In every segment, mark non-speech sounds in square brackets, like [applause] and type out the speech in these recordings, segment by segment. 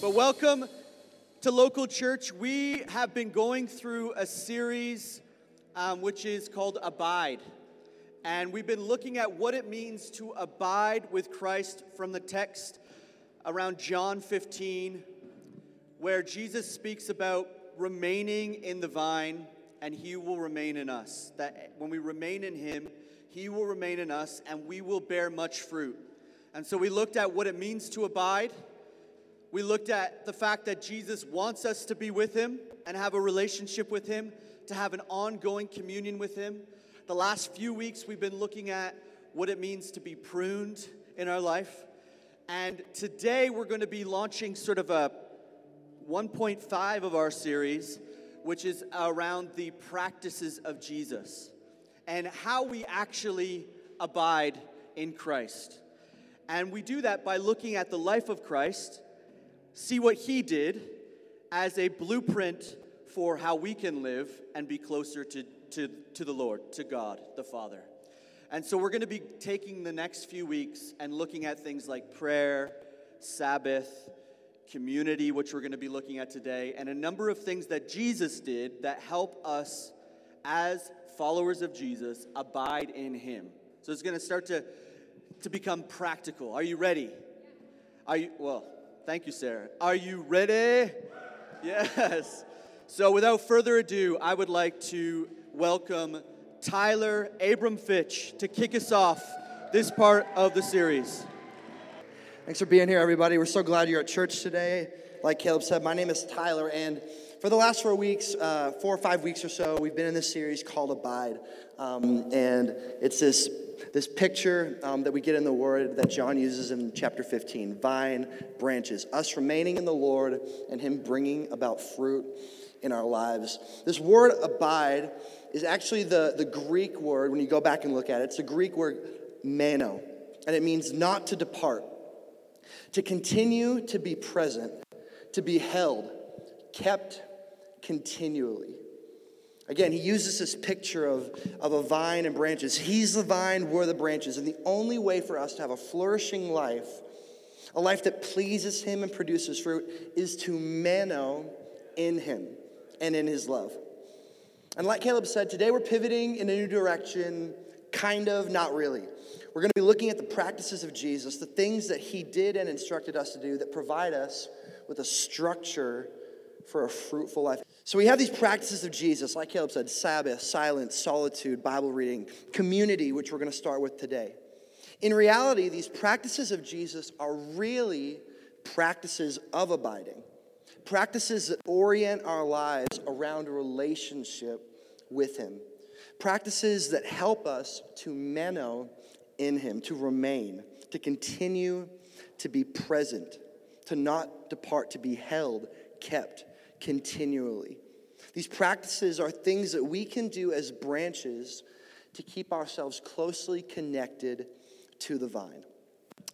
But welcome to local church. We have been going through a series um, which is called Abide. And we've been looking at what it means to abide with Christ from the text around John 15, where Jesus speaks about remaining in the vine and he will remain in us. That when we remain in him, he will remain in us and we will bear much fruit. And so we looked at what it means to abide. We looked at the fact that Jesus wants us to be with him and have a relationship with him, to have an ongoing communion with him. The last few weeks, we've been looking at what it means to be pruned in our life. And today, we're going to be launching sort of a 1.5 of our series, which is around the practices of Jesus and how we actually abide in Christ. And we do that by looking at the life of Christ see what he did as a blueprint for how we can live and be closer to, to, to the Lord, to God, the Father. And so we're going to be taking the next few weeks and looking at things like prayer, Sabbath, community, which we're going to be looking at today, and a number of things that Jesus did that help us as followers of Jesus abide in him. So it's going to start to, to become practical. Are you ready? Are you, well, Thank you, Sarah. Are you ready? Yes. So, without further ado, I would like to welcome Tyler Abram Fitch to kick us off this part of the series. Thanks for being here, everybody. We're so glad you're at church today. Like Caleb said, my name is Tyler, and for the last four weeks, uh, four or five weeks or so, we've been in this series called Abide. Um, and it's this this picture um, that we get in the Word that John uses in chapter 15 vine, branches, us remaining in the Lord and Him bringing about fruit in our lives. This word abide is actually the, the Greek word, when you go back and look at it, it's the Greek word meno, and it means not to depart, to continue to be present, to be held, kept continually. Again, he uses this picture of, of a vine and branches. He's the vine, we're the branches. And the only way for us to have a flourishing life, a life that pleases him and produces fruit, is to meno in him and in his love. And like Caleb said, today we're pivoting in a new direction, kind of, not really. We're going to be looking at the practices of Jesus, the things that he did and instructed us to do that provide us with a structure for a fruitful life. So we have these practices of Jesus, like Caleb said Sabbath, silence, solitude, Bible reading, community, which we're going to start with today. In reality, these practices of Jesus are really practices of abiding, practices that orient our lives around a relationship with Him, practices that help us to meno in Him, to remain, to continue to be present, to not depart, to be held, kept, continually. These practices are things that we can do as branches to keep ourselves closely connected to the vine.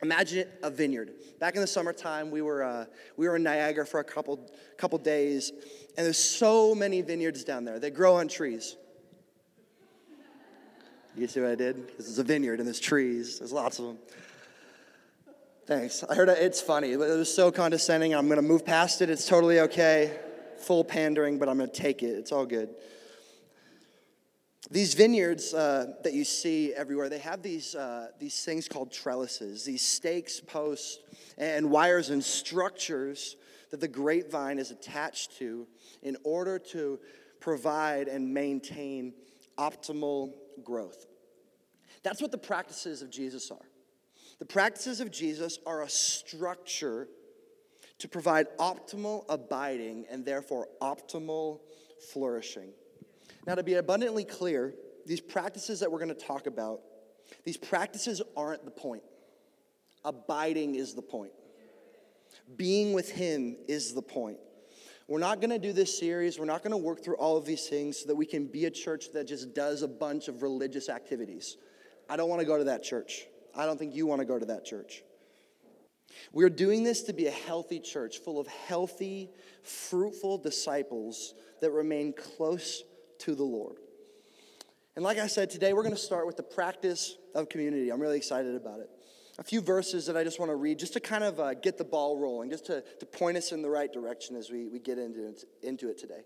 Imagine a vineyard. Back in the summertime, we were, uh, we were in Niagara for a couple, couple days, and there's so many vineyards down there. They grow on trees. You see what I did? This is a vineyard and there's trees. There's lots of them. Thanks. I heard it, it's funny. but It was so condescending. I'm going to move past it. It's totally okay full pandering, but I'm going to take it. It's all good. These vineyards uh, that you see everywhere, they have these, uh, these things called trellises, these stakes, posts, and wires and structures that the grapevine is attached to in order to provide and maintain optimal growth. That's what the practices of Jesus are. The practices of Jesus are a structure to provide optimal abiding and therefore optimal flourishing. Now, to be abundantly clear, these practices that we're going to talk about, these practices aren't the point. Abiding is the point. Being with Him is the point. We're not going to do this series, we're not going to work through all of these things so that we can be a church that just does a bunch of religious activities. I don't want to go to that church. I don't think you want to go to that church. We're doing this to be a healthy church full of healthy, fruitful disciples that remain close to the Lord. And like I said, today we're going to start with the practice of community. I'm really excited about it. a few verses that I just want to read just to kind of uh, get the ball rolling, just to, to point us in the right direction as we, we get into it, into it today.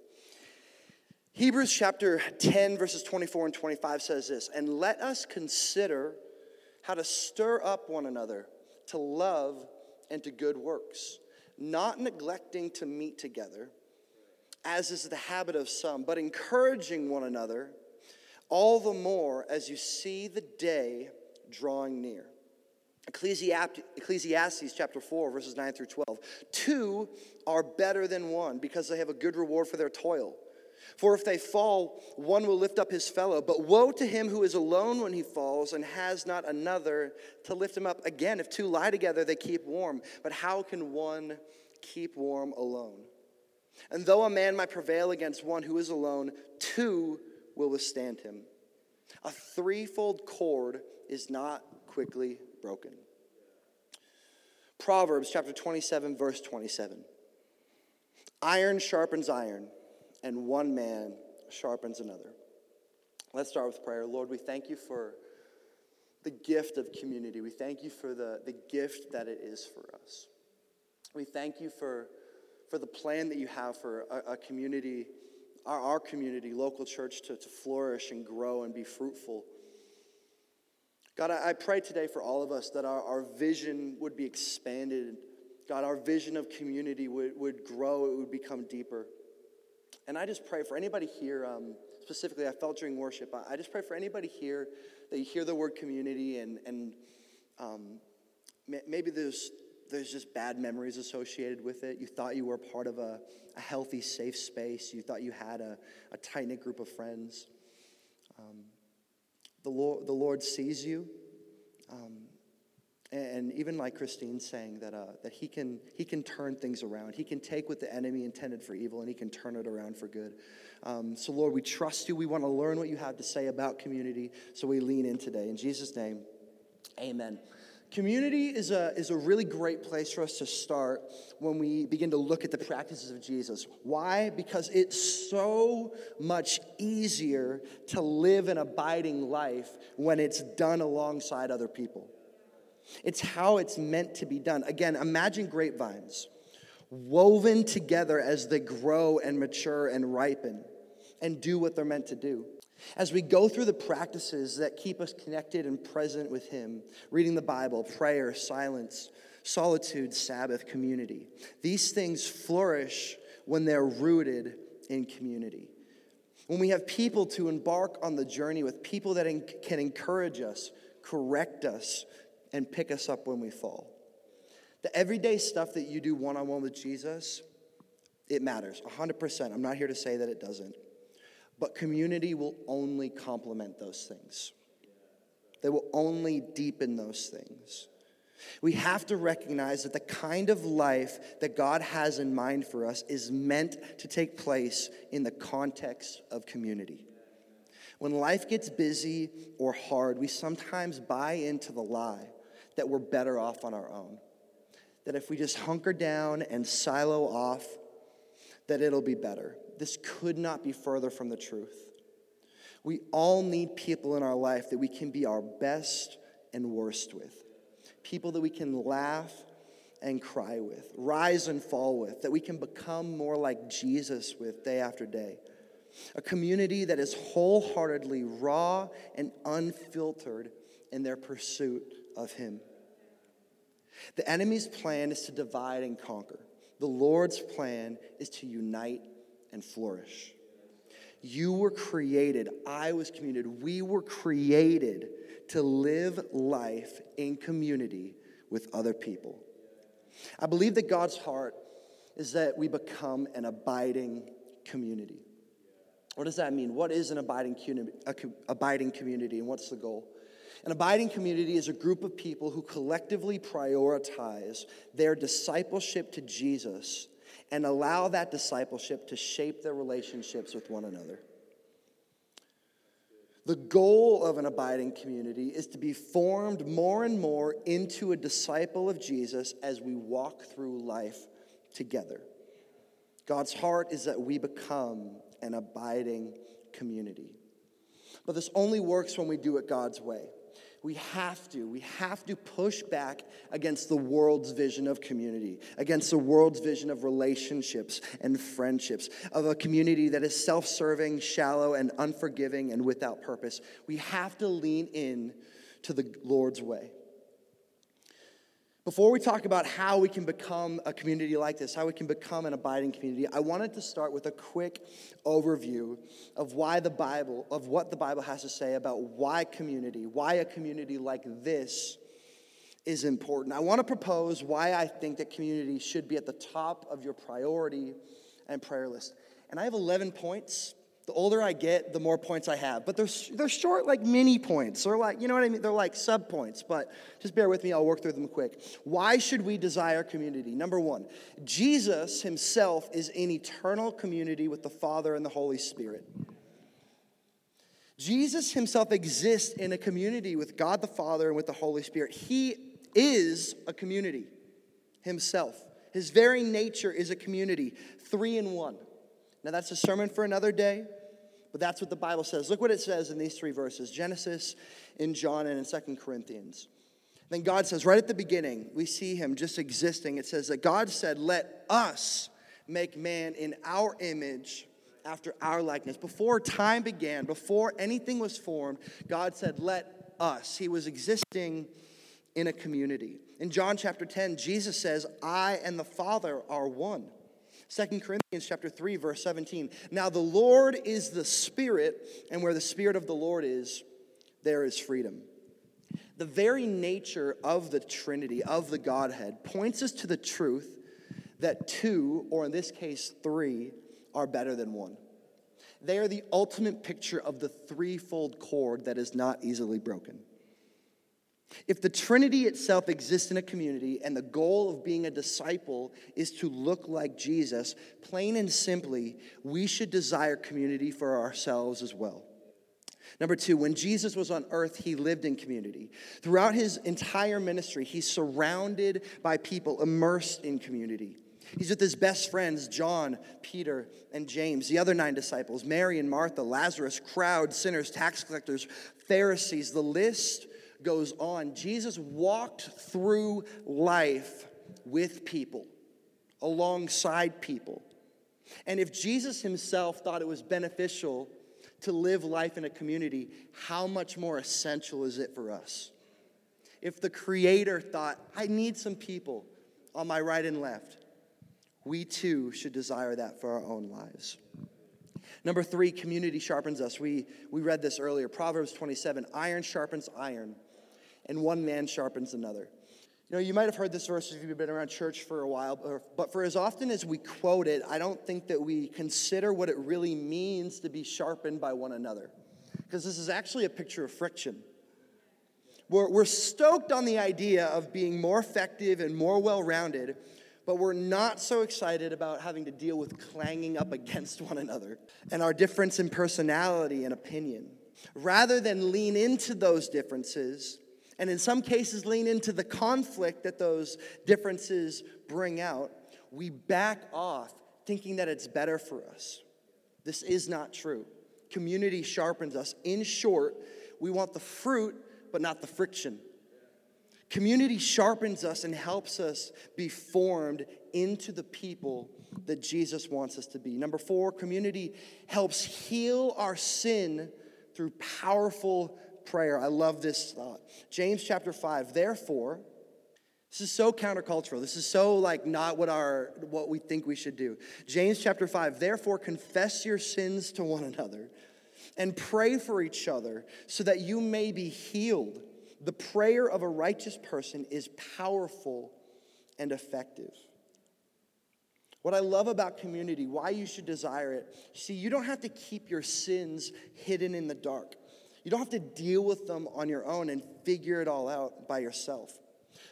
Hebrews chapter 10, verses 24 and 25 says this And let us consider how to stir up one another to love and to good works, not neglecting to meet together, as is the habit of some, but encouraging one another, all the more as you see the day drawing near. Ecclesiastes chapter 4, verses 9 through 12. Two are better than one because they have a good reward for their toil. For if they fall, one will lift up his fellow. But woe to him who is alone when he falls and has not another to lift him up. Again, if two lie together, they keep warm. But how can one keep warm alone? And though a man might prevail against one who is alone, two will withstand him. A threefold cord is not quickly broken. Proverbs chapter 27, verse 27. Iron sharpens iron, and one man sharpens another. Let's start with prayer. Lord, we thank you for the gift of community. We thank you for the, the gift that it is for us. We thank you for, for the plan that you have for a, a community, our, our community, local church, to, to flourish and grow and be fruitful. God, I, I pray today for all of us that our, our vision would be expanded. God, our vision of community would, would grow, it would become deeper. And I just pray for anybody here, um, specifically, I felt during worship, I, I, just pray for anybody here that you hear the word community and, and um, maybe there's, there's just bad memories associated with it. You thought you were part of a, a healthy, safe space, you thought you had a, a tight knit group of friends. Um, the Lord, the Lord sees you. And even like Christine saying that, uh, that he, can, he can turn things around. He can take what the enemy intended for evil and he can turn it around for good. Um, so, Lord, we trust you. We want to learn what you have to say about community. So we lean in today. In Jesus' name, amen. Community is a, is a really great place for us to start when we begin to look at the practices of Jesus. Why? Because it's so much easier to live an abiding life when it's done alongside other people. It's how it's meant to be done. Again, imagine grapevines woven together as they grow and mature and ripen and do what they're meant to do. As we go through the practices that keep us connected and present with Him, reading the Bible, prayer, silence, solitude, Sabbath, community, these things flourish when they're rooted in community. When we have people to embark on the journey with, people that can encourage us, correct us, and pick us up when we fall. The everyday stuff that you do one on one with Jesus, it matters 100%. I'm not here to say that it doesn't. But community will only complement those things, they will only deepen those things. We have to recognize that the kind of life that God has in mind for us is meant to take place in the context of community. When life gets busy or hard, we sometimes buy into the lie that we're better off on our own. That if we just hunker down and silo off, that it'll be better. This could not be further from the truth. We all need people in our life that we can be our best and worst with, people that we can laugh and cry with, rise and fall with, that we can become more like Jesus with day after day. A community that is wholeheartedly raw and unfiltered in their pursuit of Him. The enemy's plan is to divide and conquer. The Lord's plan is to unite and flourish. You were created, I was created, we were created to live life in community with other people. I believe that God's heart is that we become an abiding community. What does that mean? What is an abiding, abiding community and what's the goal? An abiding community is a group of people who collectively prioritize their discipleship to Jesus and allow that discipleship to shape their relationships with one another. The goal of an abiding community is to be formed more and more into a disciple of Jesus as we walk through life together. God's heart is that we become an abiding community. But this only works when we do it God's way. We have to, we have to push back against the world's vision of community, against the world's vision of relationships and friendships, of a community that is self serving, shallow, and unforgiving and without purpose. We have to lean in to the Lord's way. Before we talk about how we can become a community like this, how we can become an abiding community, I wanted to start with a quick overview of why the Bible, of what the Bible has to say about why community, why a community like this is important. I want to propose why I think that community should be at the top of your priority and prayer list. And I have 11 points the older I get, the more points I have. But they're, they're short, like mini points, They're like, you know what I mean? They're like sub points, but just bear with me, I'll work through them quick. Why should we desire community? Number one, Jesus himself is in eternal community with the Father and the Holy Spirit. Jesus himself exists in a community with God the Father and with the Holy Spirit. He is a community himself. His very nature is a community, three in one. Now, that's a sermon for another day. But that's what the Bible says. Look what it says in these three verses Genesis, in John, and in Second Corinthians. Then God says, right at the beginning, we see him just existing. It says that God said, Let us make man in our image after our likeness. Before time began, before anything was formed, God said, Let us. He was existing in a community. In John chapter 10, Jesus says, I and the Father are one. Second Corinthians chapter 3 verse 17. Now the Lord is the Spirit, and where the Spirit of the Lord is, there is freedom. The very nature of the Trinity, of the Godhead, points us to the truth that two, or in this case, three, are better than one. They are the ultimate picture of the threefold cord that is not easily broken. If the Trinity itself exists in a community and the goal of being a disciple is to look like Jesus, plain and simply, we should desire community for ourselves as well. Number two, when Jesus was on earth, he lived in community. Throughout his entire ministry, he's surrounded by people immersed in community. He's with his best friends, John, Peter, and James, the other nine disciples, Mary and Martha, Lazarus, crowd, sinners, tax collectors, Pharisees. The list goes on. Jesus walked through life with people, alongside people. And if Jesus himself thought it was beneficial to live life in a community, how much more essential is it for us? If the Creator thought, I need some people on my right and left, we too should desire that for our own lives. Number three, community sharpens us. We, we read this earlier Proverbs 27 iron sharpens iron and one man sharpens another. You know, you might have heard this verse if you've been around church for a while, but for as often as we quote it, I don't think that we consider what it really means to be sharpened by one another. Because this is actually a picture of friction. We're, we're stoked on the idea of being more effective and more well rounded, but we're not so excited about having to deal with clanging up against one another and our difference in personality and opinion. Rather than lean into those differences, and in some cases lean into the conflict that those differences bring out, we back off thinking that it's better for us. This is not true. Community sharpens us. In short, we want the fruit, but not the friction. Community sharpens us and helps us be formed into the people that Jesus wants us to be. Number four, community helps heal our sin through powerful prayer. I love this thought. James chapter 5, therefore, this is so countercultural. This is so like not what our what we think we should do. James chapter 5, therefore confess your sins to one another and pray for each other so that you may be healed. The prayer of a righteous person is powerful and effective. What I love about community, why you should desire it, see, you don't have to keep your sins hidden in the dark. You don't have to deal with them on your own and figure it all out by yourself.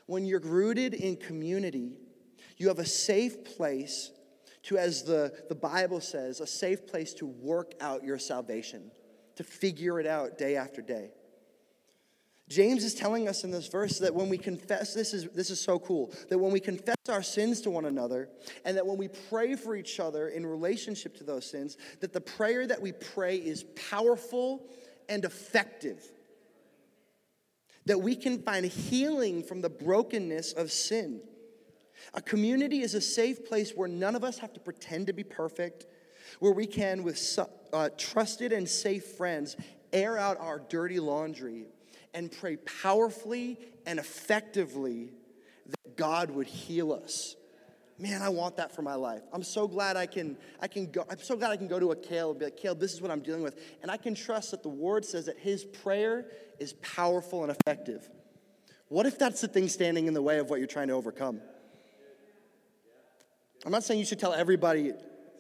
When you're rooted in community, you have a safe place to, as the, the Bible says, a safe place to work out your salvation, to figure it out day after day. James is telling us in this verse that when we confess, this is, this is so cool, that when we confess our sins to one another, and that when we pray for each other in relationship to those sins, that the prayer that we pray is powerful and effective. that we can find healing from the brokenness of sin. A community is a safe place where none of us have to pretend to be perfect, where we can, with uh, trusted and safe friends, air out our dirty laundry and pray powerfully and effectively that God would heal us. Man, I want that for my life. I'm so glad I can, I can go, I'm so glad I can go to a Caleb and be like, Caleb, this is what I'm dealing with. And I can trust that the word says that his prayer is powerful and effective. What if that's the thing standing in the way of what you're trying to overcome? I'm not saying you should tell everybody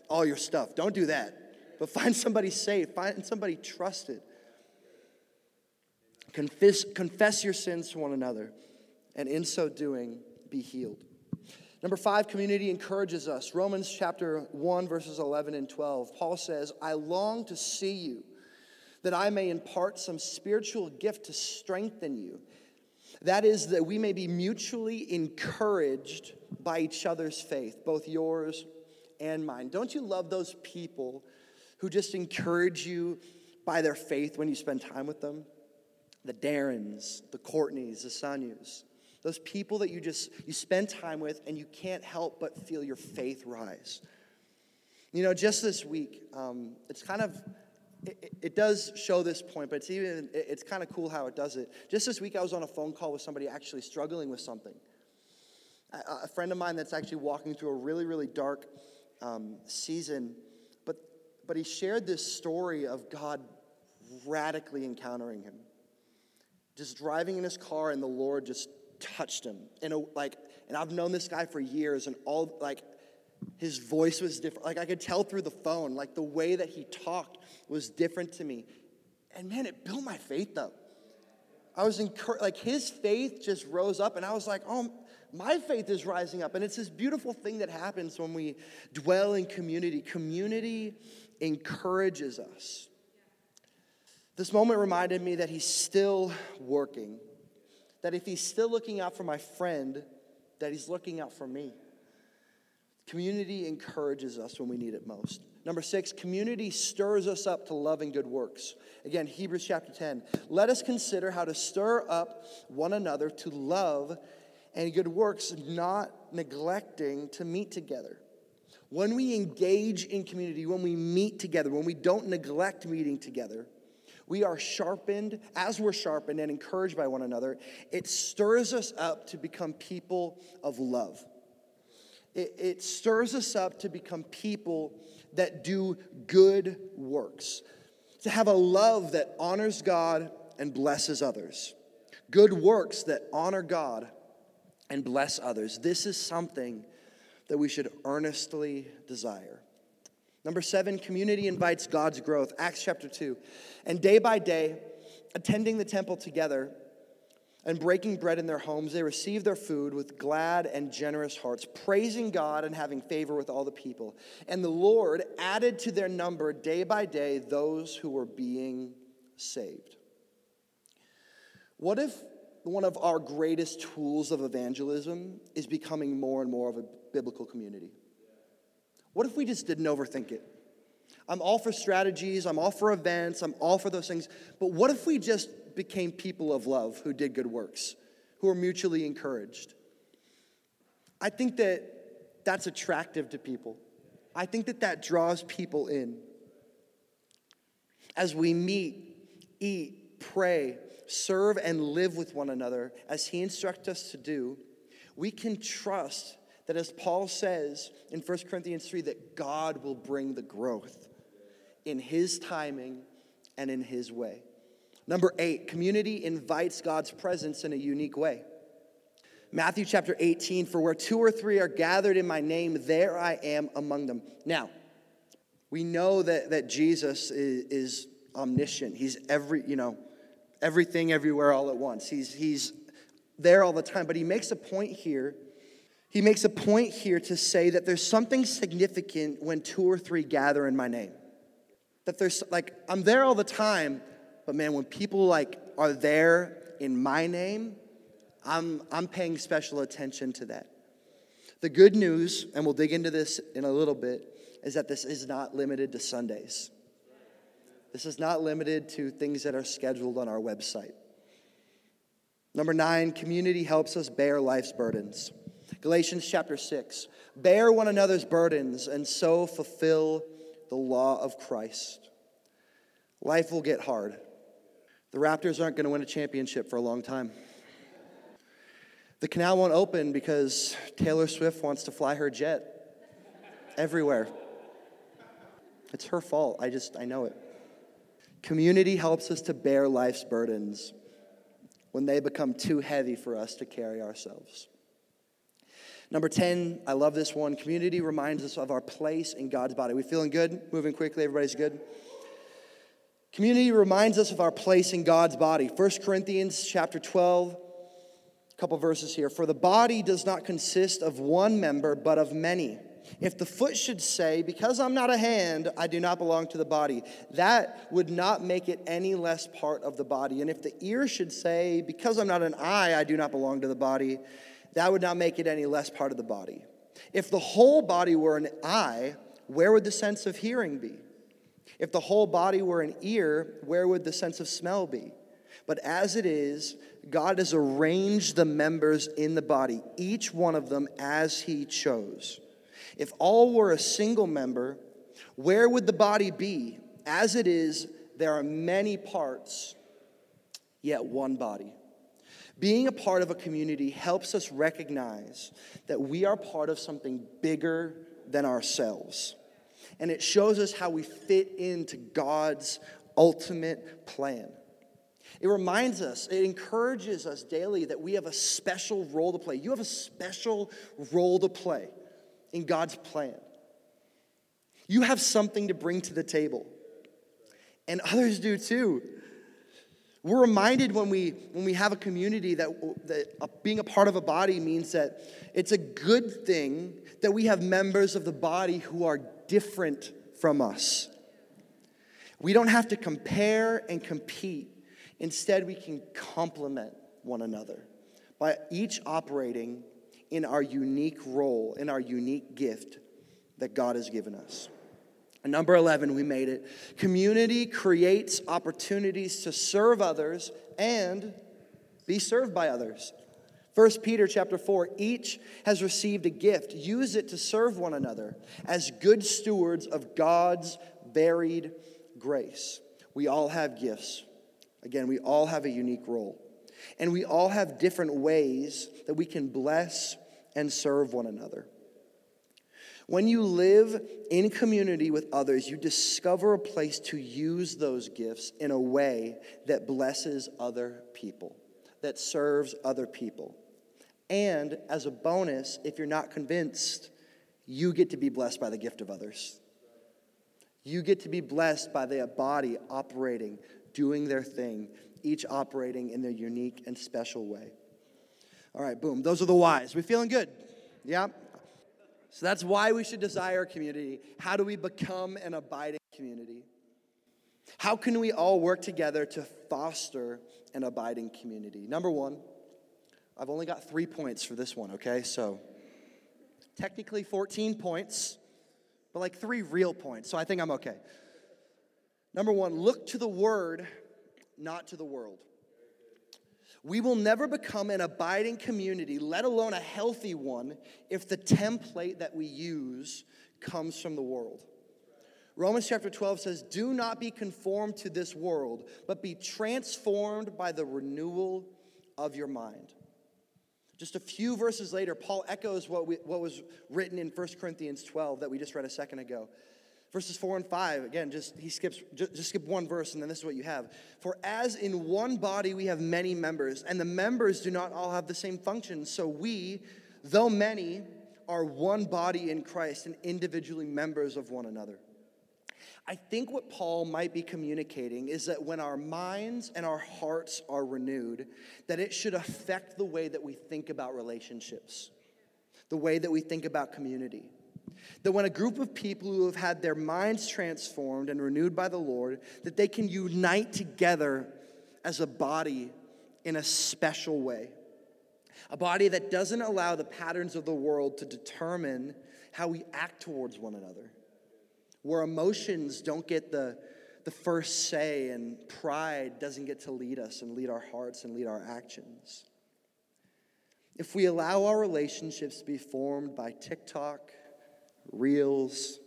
all your stuff. Don't do that. But find somebody safe, find somebody trusted. Confess, confess your sins to one another, and in so doing, be healed. Number five, community encourages us. Romans chapter 1, verses 11 and 12. Paul says, I long to see you, that I may impart some spiritual gift to strengthen you. That is, that we may be mutually encouraged by each other's faith, both yours and mine. Don't you love those people who just encourage you by their faith when you spend time with them? The Darrens, the Courtneys, the Sanyus. Those people that you just you spend time with and you can't help but feel your faith rise. You know, just this week, um, it's kind of it, it, does show this point, but it's even it's kind of cool how it does it. Just this week, I was on a phone call with somebody actually struggling with something. A, a friend of mine that's actually walking through a really really dark um, season, but but he shared this story of God radically encountering him. Just driving in his car, and the Lord just touched him. And uh, like, and I've known this guy for years, and all like his voice was different. Like I could tell through the phone, like the way that he talked was different to me. And man, it built my faith up. I was encouraged, like his faith just rose up, and I was like, oh, my faith is rising up. And it's this beautiful thing that happens when we dwell in community. Community encourages us. This moment reminded me that he's still working that if he's still looking out for my friend, that he's looking out for me. Community encourages us when we need it most. Number six, community stirs us up to love and good works. Again, Hebrews chapter 10. Let us consider how to stir up one another to love and good works, not neglecting to meet together. When we engage in community, when we meet together, when we don't neglect meeting together, we are sharpened, as we're sharpened and encouraged by one another, it stirs us up to become people of love. It, it stirs us up to become people that do good works, to have a love that honors God and blesses others, good works that honor God and bless others. This is something that we should earnestly desire. Number seven, community invites God's growth. Acts chapter 2. And day by day, attending the temple together and breaking bread in their homes, they received their food with glad and generous hearts, praising God and having favor with all the people. And the Lord added to their number day by day those who were being saved. What if one of our greatest tools of evangelism is becoming more and more of a biblical community? What if we just didn't overthink it? I'm all for strategies, I'm all for events, I'm all for those things. But what if we just became people of love who did good works, who are mutually encouraged? I think that that's attractive to people. I think that that draws people in. As we meet, eat, pray, serve, and live with one another as He instructs us to do, we can trust that as Paul says in 1 Corinthians 3, that God will bring the growth in his timing and in his way. Number eight, community invites God's presence in a unique way. Matthew chapter 18, for where two or three are gathered in my name, there I am among them. Now, we know that, that Jesus is, is omniscient. He's every, you know, everything everywhere all at once. He's, he's there all the time. But he makes a point here he makes a point here to say that there's something significant when two or three gather in my name. That there's like, I'm there all the time, but man, when people like are there in my name, I'm, I'm paying special attention to that. The good news, and we'll dig into this in a little bit, is that this is not limited to Sundays. This is not limited to things that are scheduled on our website. Number nine, community helps us bear life's burdens. Galatians chapter 6 Bear one another's burdens and so fulfill the law of Christ. Life will get hard. The Raptors aren't going to win a championship for a long time. The canal won't open because Taylor Swift wants to fly her jet everywhere. It's her fault. I just, I know it. Community helps us to bear life's burdens when they become too heavy for us to carry ourselves. Number 10, I love this one. Community reminds us of our place in God's body. We feeling good? Moving quickly, everybody's good? Community reminds us of our place in God's body. 1 Corinthians chapter 12, a couple verses here. For the body does not consist of one member, but of many. If the foot should say, Because I'm not a hand, I do not belong to the body, that would not make it any less part of the body. And if the ear should say, Because I'm not an eye, I do not belong to the body, that would not make it any less part of the body. If the whole body were an eye, where would the sense of hearing be? If the whole body were an ear, where would the sense of smell be? But as it is, God has arranged the members in the body, each one of them as He chose. If all were a single member, where would the body be? As it is, there are many parts, yet one body. Being a part of a community helps us recognize that we are part of something bigger than ourselves. And it shows us how we fit into God's ultimate plan. It reminds us, it encourages us daily that we have a special role to play. You have a special role to play in God's plan. You have something to bring to the table, and others do too. We're reminded when we, when we have a community that, that uh, being a part of a body means that it's a good thing that we have members of the body who are different from us. We don't have to compare and compete. Instead, we can complement one another by each operating in our unique role, in our unique gift that God has given us. Number 11, we made it. Community creates opportunities to serve others and be served by others. 1 Peter chapter 4 each has received a gift. Use it to serve one another as good stewards of God's varied grace. We all have gifts. Again we all have a unique role. And we all have different ways that we can bless and serve one another when you live in community with others, you discover a place to use those gifts in a way that blesses other people, that serves other people. And as a bonus, if you're not convinced, you get to be blessed by the gift of others. You get to be blessed by the body operating, doing their thing, each operating in their unique and special way. All right, boom. Those are the whys. We feeling good? Yeah? So that's why we should desire community. How do we become an abiding community? How can we all work together to foster an abiding community? Number one, I've only got three points for this one, okay? So technically 14 points, but like three real points, so I think I'm okay. Number one, look to the word, not to the world. We will never become an abiding community, let alone a healthy one, if the template that we use comes from the world. Romans chapter 12 says, Do not be conformed to this world, but be transformed by the renewal of your mind. Just a few verses later, Paul echoes what, we, what was written in 1 Corinthians 12 that we just read a second ago. Verses 4 and 5, again, just he skips, just, just skip one verse, and then this is what you have. For as in one body we have many members, and the members do not all have the same function, so we, though many, are one body in Christ and individually members of one another. I think what Paul might be communicating is that when our minds and our hearts are renewed, that it should affect the way that we think about relationships, the way that we think about community. That when a group of people who have had their minds transformed and renewed by the Lord, that they can unite together as a body in a special way. A body that doesn't allow the patterns of the world to determine how we act towards one another. Where emotions don't get the, the first say, and pride doesn't get to lead us and lead our hearts and lead our actions. If we allow our relationships to be formed by TikTok, reels,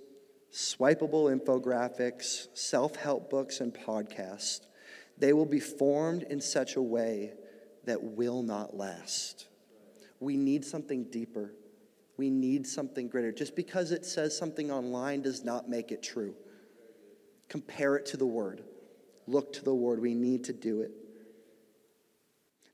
swipeable infographics, self help books, and podcasts, they will be formed in such a way that will not last. We need something deeper. We need something greater. Just because it says something online does not make it true. Compare it to the Word. Look to the Word. We need to do it.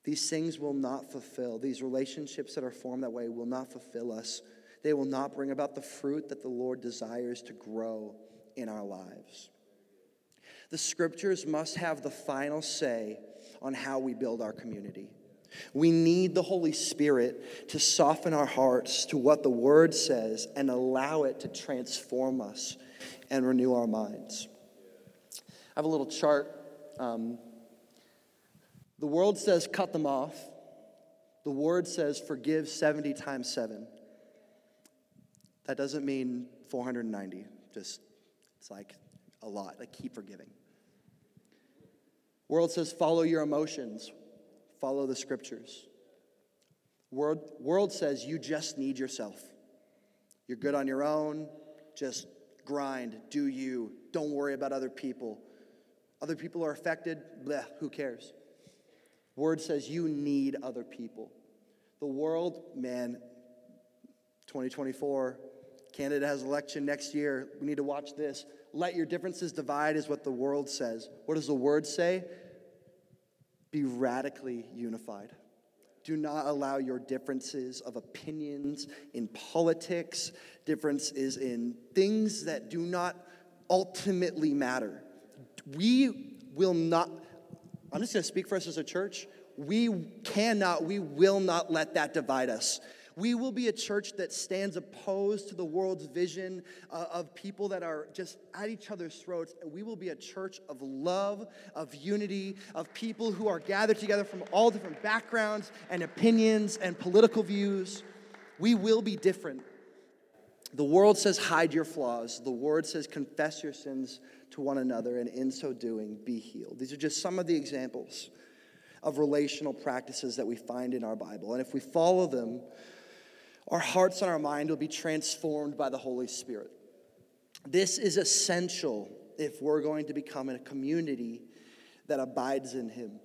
These things will not fulfill, these relationships that are formed that way will not fulfill us. They will not bring about the fruit that the Lord desires to grow in our lives. The scriptures must have the final say on how we build our community. We need the Holy Spirit to soften our hearts to what the Word says and allow it to transform us and renew our minds. I have a little chart. Um, the world says cut them off. The Word says forgive 70 times 7. That doesn't mean 490. Just, it's like a lot. Like keep forgiving. World says follow your emotions follow the scriptures. World, world says you just need yourself. You're good on your own, just grind, do you. Don't worry about other people. Other people are affected, bleh, who cares? Word says you need other people. The world, man, 2024, Canada has election next year. We need to watch this. Let your differences divide is what the world says. What does the word say? Be radically unified. Do not allow your differences of opinions in politics, differences in things that do not ultimately matter. We will not, I'm just gonna speak for us as a church. We cannot, we will not let that divide us. We will be a church that stands opposed to the world's vision uh, of people that are just at each other's throats. And we will be a church of love, of unity, of people who are gathered together from all different backgrounds and opinions and political views. We will be different. The world says, hide your flaws. The word says, confess your sins to one another, and in so doing, be healed. These are just some of the examples of relational practices that we find in our Bible. And if we follow them, our hearts and our mind will be transformed by the Holy Spirit. This is essential if we're going to become a community that abides in Him.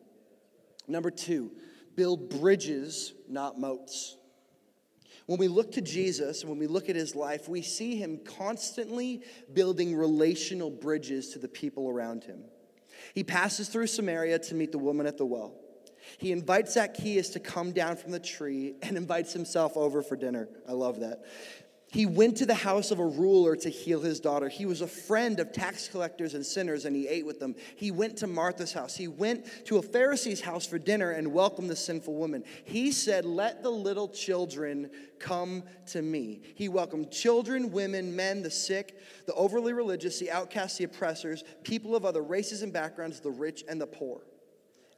Number two, build bridges, not moats. When we look to Jesus and when we look at his life, we see him constantly building relational bridges to the people around him. He passes through Samaria to meet the woman at the well. He invites Zacchaeus to come down from the tree and invites himself over for dinner. I love that. He went to the house of a ruler to heal his daughter. He was a friend of tax collectors and sinners, and he ate with them. He went to Martha's house. He went to a Pharisee's house for dinner and welcomed the sinful woman. He said, Let the little children come to me. He welcomed children, women, men, the sick, the overly religious, the outcasts, the oppressors, people of other races and backgrounds, the rich and the poor.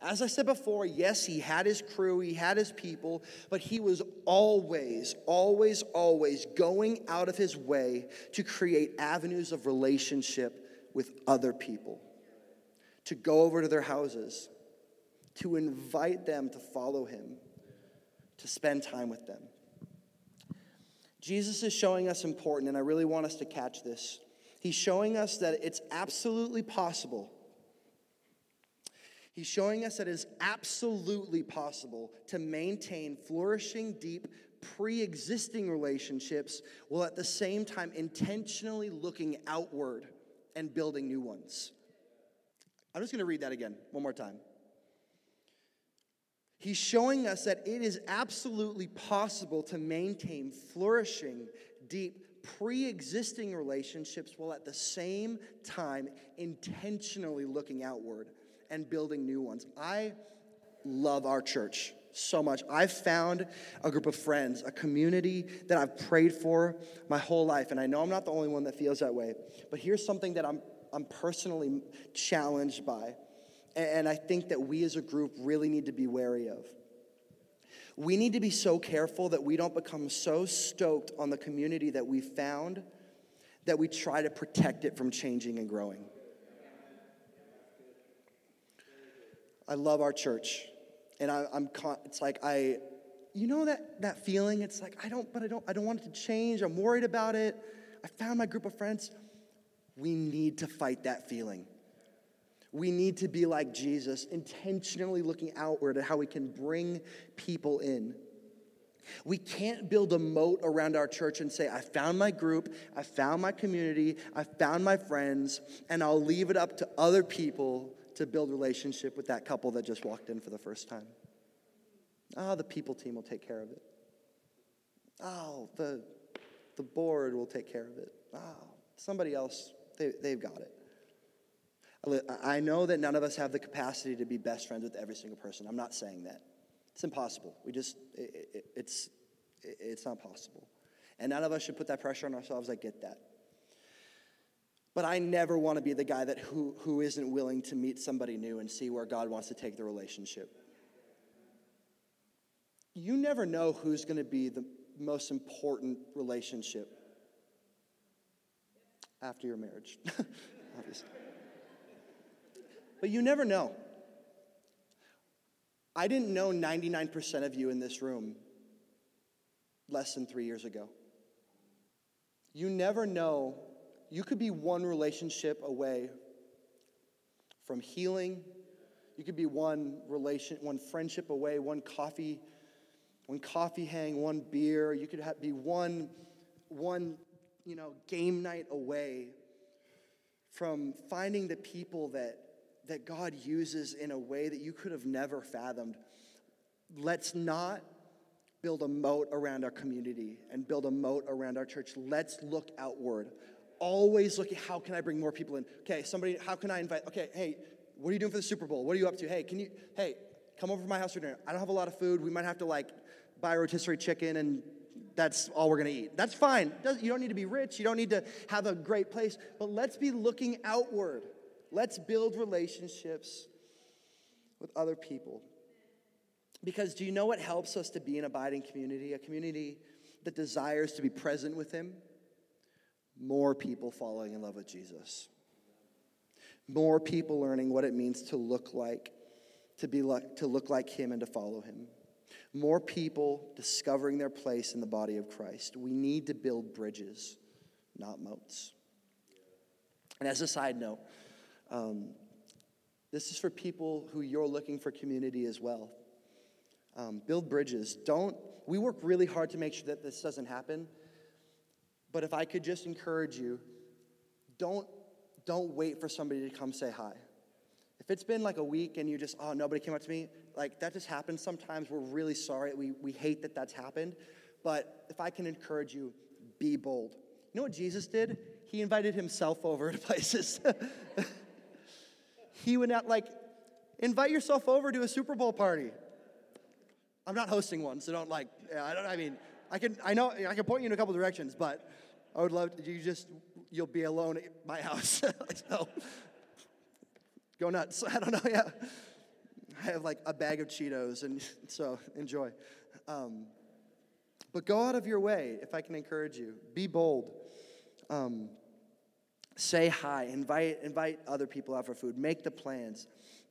As I said before, yes, he had his crew, he had his people, but he was always, always, always going out of his way to create avenues of relationship with other people, to go over to their houses, to invite them to follow him, to spend time with them. Jesus is showing us important, and I really want us to catch this. He's showing us that it's absolutely possible He's showing us that it is absolutely possible to maintain flourishing, deep, pre existing relationships while at the same time intentionally looking outward and building new ones. I'm just going to read that again one more time. He's showing us that it is absolutely possible to maintain flourishing, deep, pre existing relationships while at the same time intentionally looking outward and building new ones. I love our church so much. I've found a group of friends, a community that I've prayed for my whole life. And I know I'm not the only one that feels that way. But here's something that I'm, I'm personally challenged by. And I think that we as a group really need to be wary of. We need to be so careful that we don't become so stoked on the community that we found that we try to protect it from changing and growing. I love our church. And I, am it's like I, you know that, that feeling? It's like, I don't, but I don't, I don't want it to change. I'm worried about it. I found my group of friends. We need to fight that feeling. We need to be like Jesus, intentionally looking outward at how we can bring people in. We can't build a moat around our church and say, I found my group, I found my community, I found my friends, and I'll leave it up to other people to build relationship with that couple that just walked in for the first time. Oh, the people team will take care of it. Oh, the, the board will take care of it. Oh, somebody else, they, they've got it. I know that none of us have the capacity to be best friends with every single person. I'm not saying that. It's impossible. We just, it, it, it's, it, it's not possible. And none of us should put that pressure on ourselves. I get that. But I never want to be the guy that who, who isn't willing to meet somebody new and see where God wants to take the relationship. You never know who's going to be the most important relationship after your marriage, [laughs] obviously. But you never know. I didn't know 99% of you in this room less than three years ago. You never know. You could be one relationship away from healing. You could be one relation, one friendship away, one coffee, one coffee hang, one beer. You could have, be one, one, you know, game night away from finding the people that that God uses in a way that you could have never fathomed. Let's not build a moat around our community and build a moat around our church. Let's look outward. Always looking, how can I bring more people in? Okay, somebody, how can I invite? Okay, hey, what are you doing for the Super Bowl? What are you up to? Hey, can you, hey, come over to my house for dinner. I don't have a lot of food. We might have to like buy rotisserie chicken and that's all we're going to eat. That's fine. You don't need to be rich. You don't need to have a great place. But let's be looking outward. Let's build relationships with other people. Because do you know what helps us to be an abiding community? A community that desires to be present with Him? More people falling in love with Jesus. More people learning what it means to look like, to be like, to look like Him and to follow Him. More people discovering their place in the body of Christ. We need to build bridges, not moats. And as a side note, um, this is for people who you're looking for community as well. Um, build bridges. Don't, we work really hard to make sure that this doesn't happen. But if I could just encourage you, don't, don't wait for somebody to come say hi. If it's been like a week and you just, oh, nobody came up to me, like that just happens sometimes. We're really sorry. We, we hate that that's happened. But if I can encourage you, be bold. You know what Jesus did? He invited himself over to [laughs] places. he would not like invite yourself over to a Super Bowl party. I'm not hosting one, so don't like. I don't. I mean, I can. I know I can point you in a couple directions, but I would love to, you just you'll be alone at my house. [laughs] so go nuts. I don't know. Yeah, I have like a bag of Cheetos, and [laughs] so enjoy. Um, but go out of your way, if I can encourage you. Be bold. Um, say hi, invite, invite other people out for food, make the plans.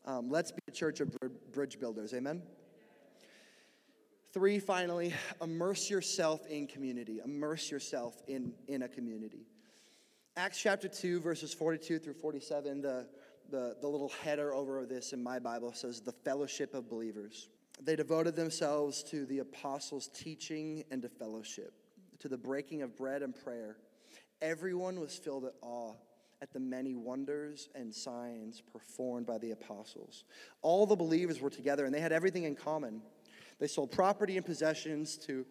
Um, let's be a church of bridge builders, amen? Three, finally, immerse yourself in community. Immerse yourself in, in a community. Acts chapter 2, verses 42 through 47, the, the, the little header over this in my Bible says, the fellowship of believers. They devoted themselves to the apostles' teaching and to fellowship, to the breaking of bread and prayer. Everyone was filled with awe at the many wonders and signs performed by the apostles. All the believers were together and they had everything in common. They sold property and possessions to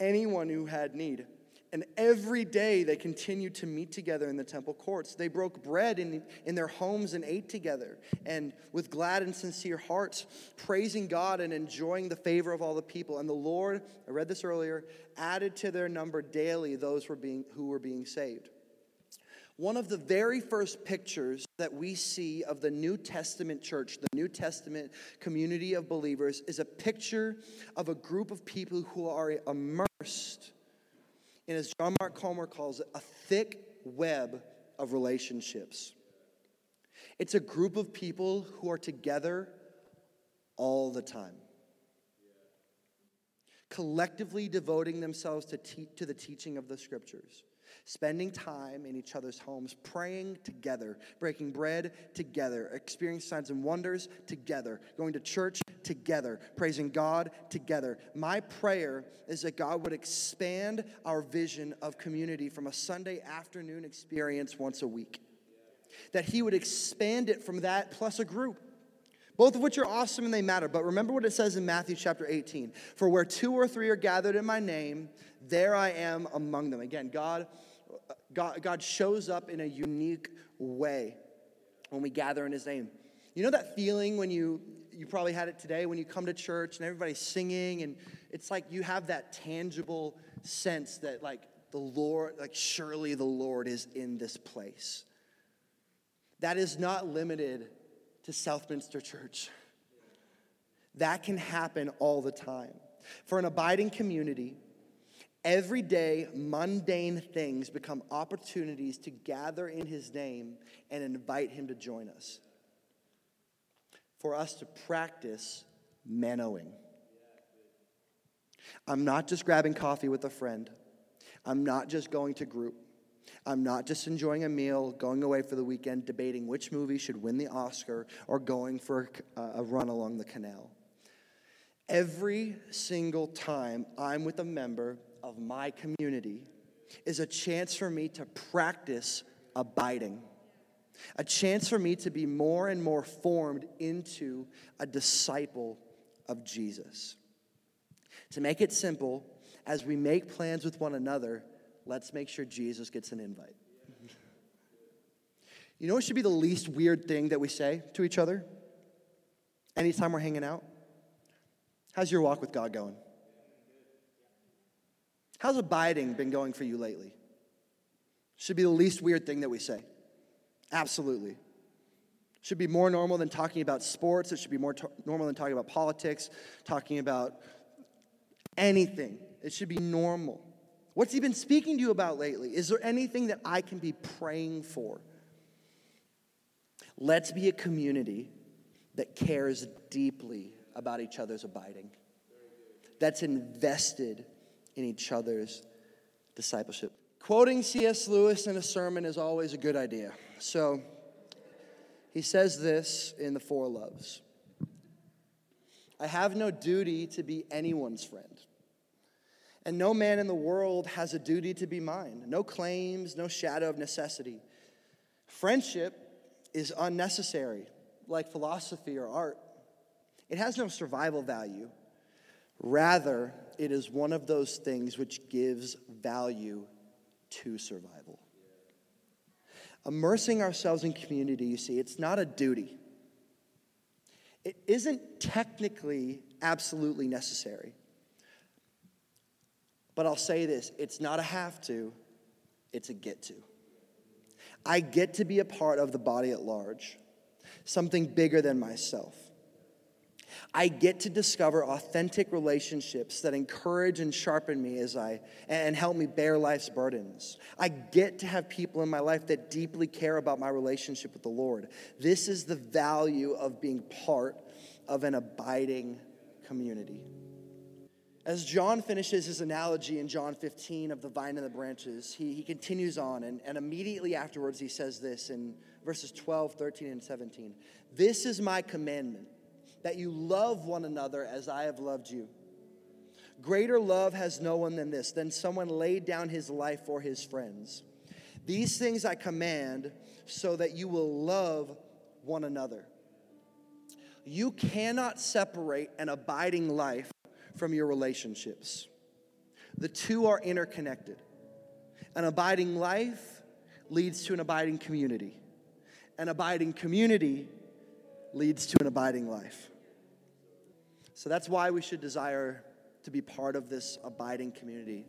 anyone who had need. And every day they continued to meet together in the temple courts. They broke bread in, in their homes and ate together, and with glad and sincere hearts, praising God and enjoying the favor of all the people. And the Lord, I read this earlier, added to their number daily those were being, who were being saved. One of the very first pictures that we see of the New Testament church, the New Testament community of believers, is a picture of a group of people who are immersed in, as John Mark Comer calls it, a thick web of relationships. It's a group of people who are together all the time. Collectively devoting themselves to, te- to the teaching of the scriptures, spending time in each other's homes, praying together, breaking bread together, experiencing signs and wonders together, going to church together, praising God together. My prayer is that God would expand our vision of community from a Sunday afternoon experience once a week, that He would expand it from that plus a group both of which are awesome and they matter. But remember what it says in Matthew chapter 18 For where two or three are gathered in my name, there I am among them. Again, God, uh, God, God shows up in a unique way when we gather in his name. You know that feeling when you, you probably had it today when you come to church and everybody's singing, and it's like you have that tangible sense that, like, the Lord, like, surely the Lord is in this place. That is not limited to Southminster Church. That can happen all the time. For an abiding community, everyday mundane things become opportunities to gather in His name and invite Him to join us. For us to practice manoing. I'm not just grabbing coffee with a friend. I'm not just going to group. I'm not just enjoying a meal, going away for the weekend, debating which movie should win the Oscar, or going for a run along the canal. Every single time I'm with a member of my community is a chance for me to practice abiding, a chance for me to be more and more formed into a disciple of Jesus. To make it simple, as we make plans with one another, let's make sure Jesus gets an invite. You know what should be the least weird thing that we say to each other anytime we're hanging out? How's your walk with God going? How's abiding been going for you lately? Should be the least weird thing that we say. Absolutely. Should be more normal than talking about sports. It should be more to- normal than talking about politics, talking about anything. It should be normal. What's he been speaking to you about lately? Is there anything that I can be praying for? Let's be a community that cares deeply about each other's abiding, that's invested in each other's discipleship. Quoting C.S. Lewis in a sermon is always a good idea. So he says this in The Four Loves I have no duty to be anyone's friend. And no man in the world has a duty to be mine. No claims, no shadow of necessity. Friendship is unnecessary, like philosophy or art. It has no survival value. Rather, it is one of those things which gives value to survival. Immersing ourselves in community, you see, it's not a duty. It isn't technically absolutely necessary. But I'll say this it's not a have to, it's a get to. I get to be a part of the body at large, something bigger than myself. I get to discover authentic relationships that encourage and sharpen me as I and help me bear life's burdens. I get to have people in my life that deeply care about my relationship with the Lord. This is the value of being part of an abiding community. As John finishes his analogy in John 15 of the vine and the branches, he, he continues on, and, and immediately afterwards he says this in verses 12, 13, and 17 This is my commandment, that you love one another as I have loved you. Greater love has no one than this, than someone laid down his life for his friends. These things I command so that you will love one another. You cannot separate an abiding life from your relationships. The two are interconnected. An abiding life leads to an abiding community. An abiding community leads to an abiding life. So that's why we should desire to be part of this abiding community.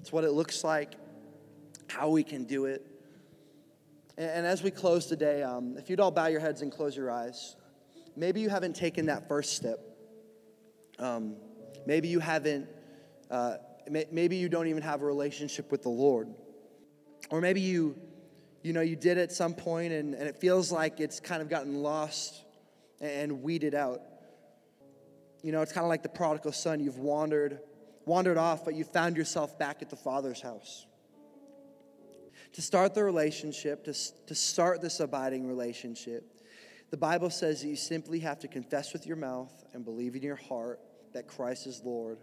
It's what it looks like, how we can do it. And, as we close today, um, if you'd all bow your heads and close your eyes, maybe you haven't taken that first step um, maybe you haven't, uh, maybe you don't even have a relationship with the Lord. Or maybe you, you know, you did at some point and, and it feels like it's kind of gotten lost and weeded out. You know, it's kind of like the prodigal son. You've wandered, wandered off, but you found yourself back at the father's house. To start the relationship, to, to start this abiding relationship, the Bible says that you simply have to confess with your mouth and believe in your heart that Christ is Lord,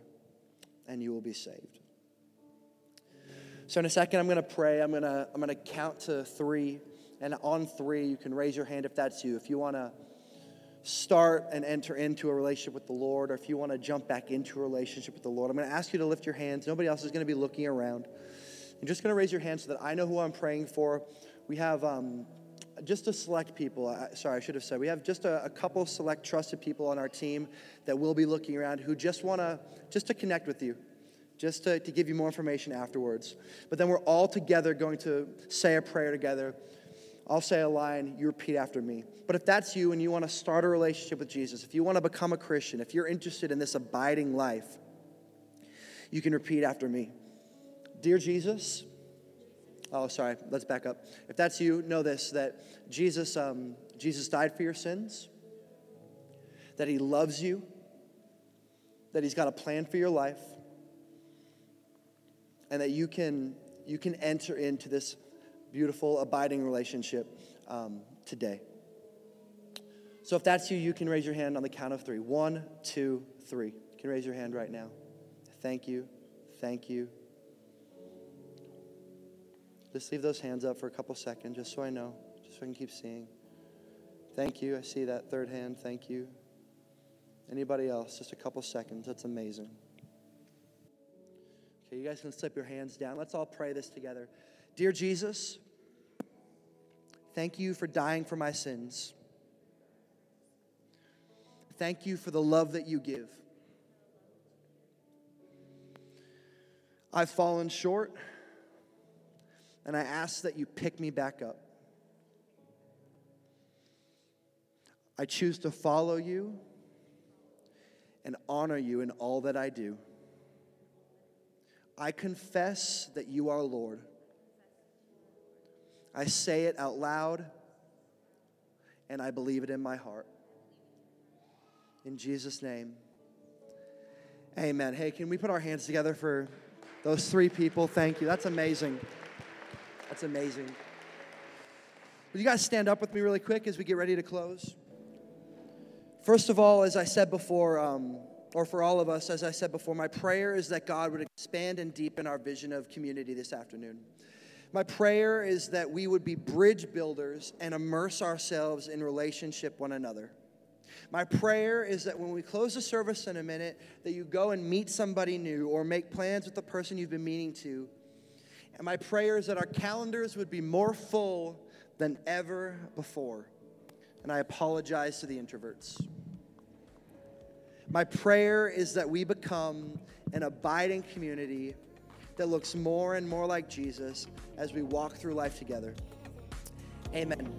and you will be saved. So, in a second, I'm going to pray. I'm going to, I'm going to count to three. And on three, you can raise your hand if that's you. If you want to start and enter into a relationship with the Lord, or if you want to jump back into a relationship with the Lord, I'm going to ask you to lift your hands. Nobody else is going to be looking around. You're just going to raise your hand so that I know who I'm praying for. We have um, just a select people. Uh, sorry, I should have said. We have just a, a, couple select trusted people on our team that will be looking around who just want to just to connect with you, just to, to give you more information afterwards. But then we're all together going to say a prayer together I'll say a line, you repeat after me. But if that's you and you want to start a relationship with Jesus, if you want to become a Christian, if you're interested in this abiding life, you can repeat after me. Dear Jesus, oh, sorry, let's back up. If that's you, know this that Jesus, um, Jesus died for your sins, that he loves you, that he's got a plan for your life, and that you can, you can enter into this beautiful, abiding relationship um, today. So if that's you, you can raise your hand on the count of three. One, two, three. You can raise your hand right now. Thank you. Thank you. Just leave those hands up for a couple seconds, just so I know, just so I can keep seeing. Thank you. I see that third hand. Thank you. Anybody else? Just a couple seconds. That's amazing. Okay, you guys can slip your hands down. Let's all pray this together. Dear Jesus, thank you for dying for my sins. Thank you for the love that you give. I've fallen short, and I ask that you pick me back up. I choose to follow you and honor you in all that I do. I confess that you are Lord. I say it out loud, and I believe it in my heart. In Jesus' name, amen. Hey, can we put our hands together for those three people? Thank you. That's amazing. That's amazing. Would you guys stand up with me really quick as we get ready to close? First of all, as I said before, um, or for all of us, as I said before, my prayer is that God would expand and deepen our vision of community this afternoon. My prayer is that we would be bridge builders and immerse ourselves in relationship one another. My prayer is that when we close the service in a minute, that you go and meet somebody new or make plans with the person you've been meaning to. And my prayer is that our calendars would be more full than ever before. And I apologize to the introverts. My prayer is that we become an abiding community that looks more and more like Jesus as we walk through life together. Amen.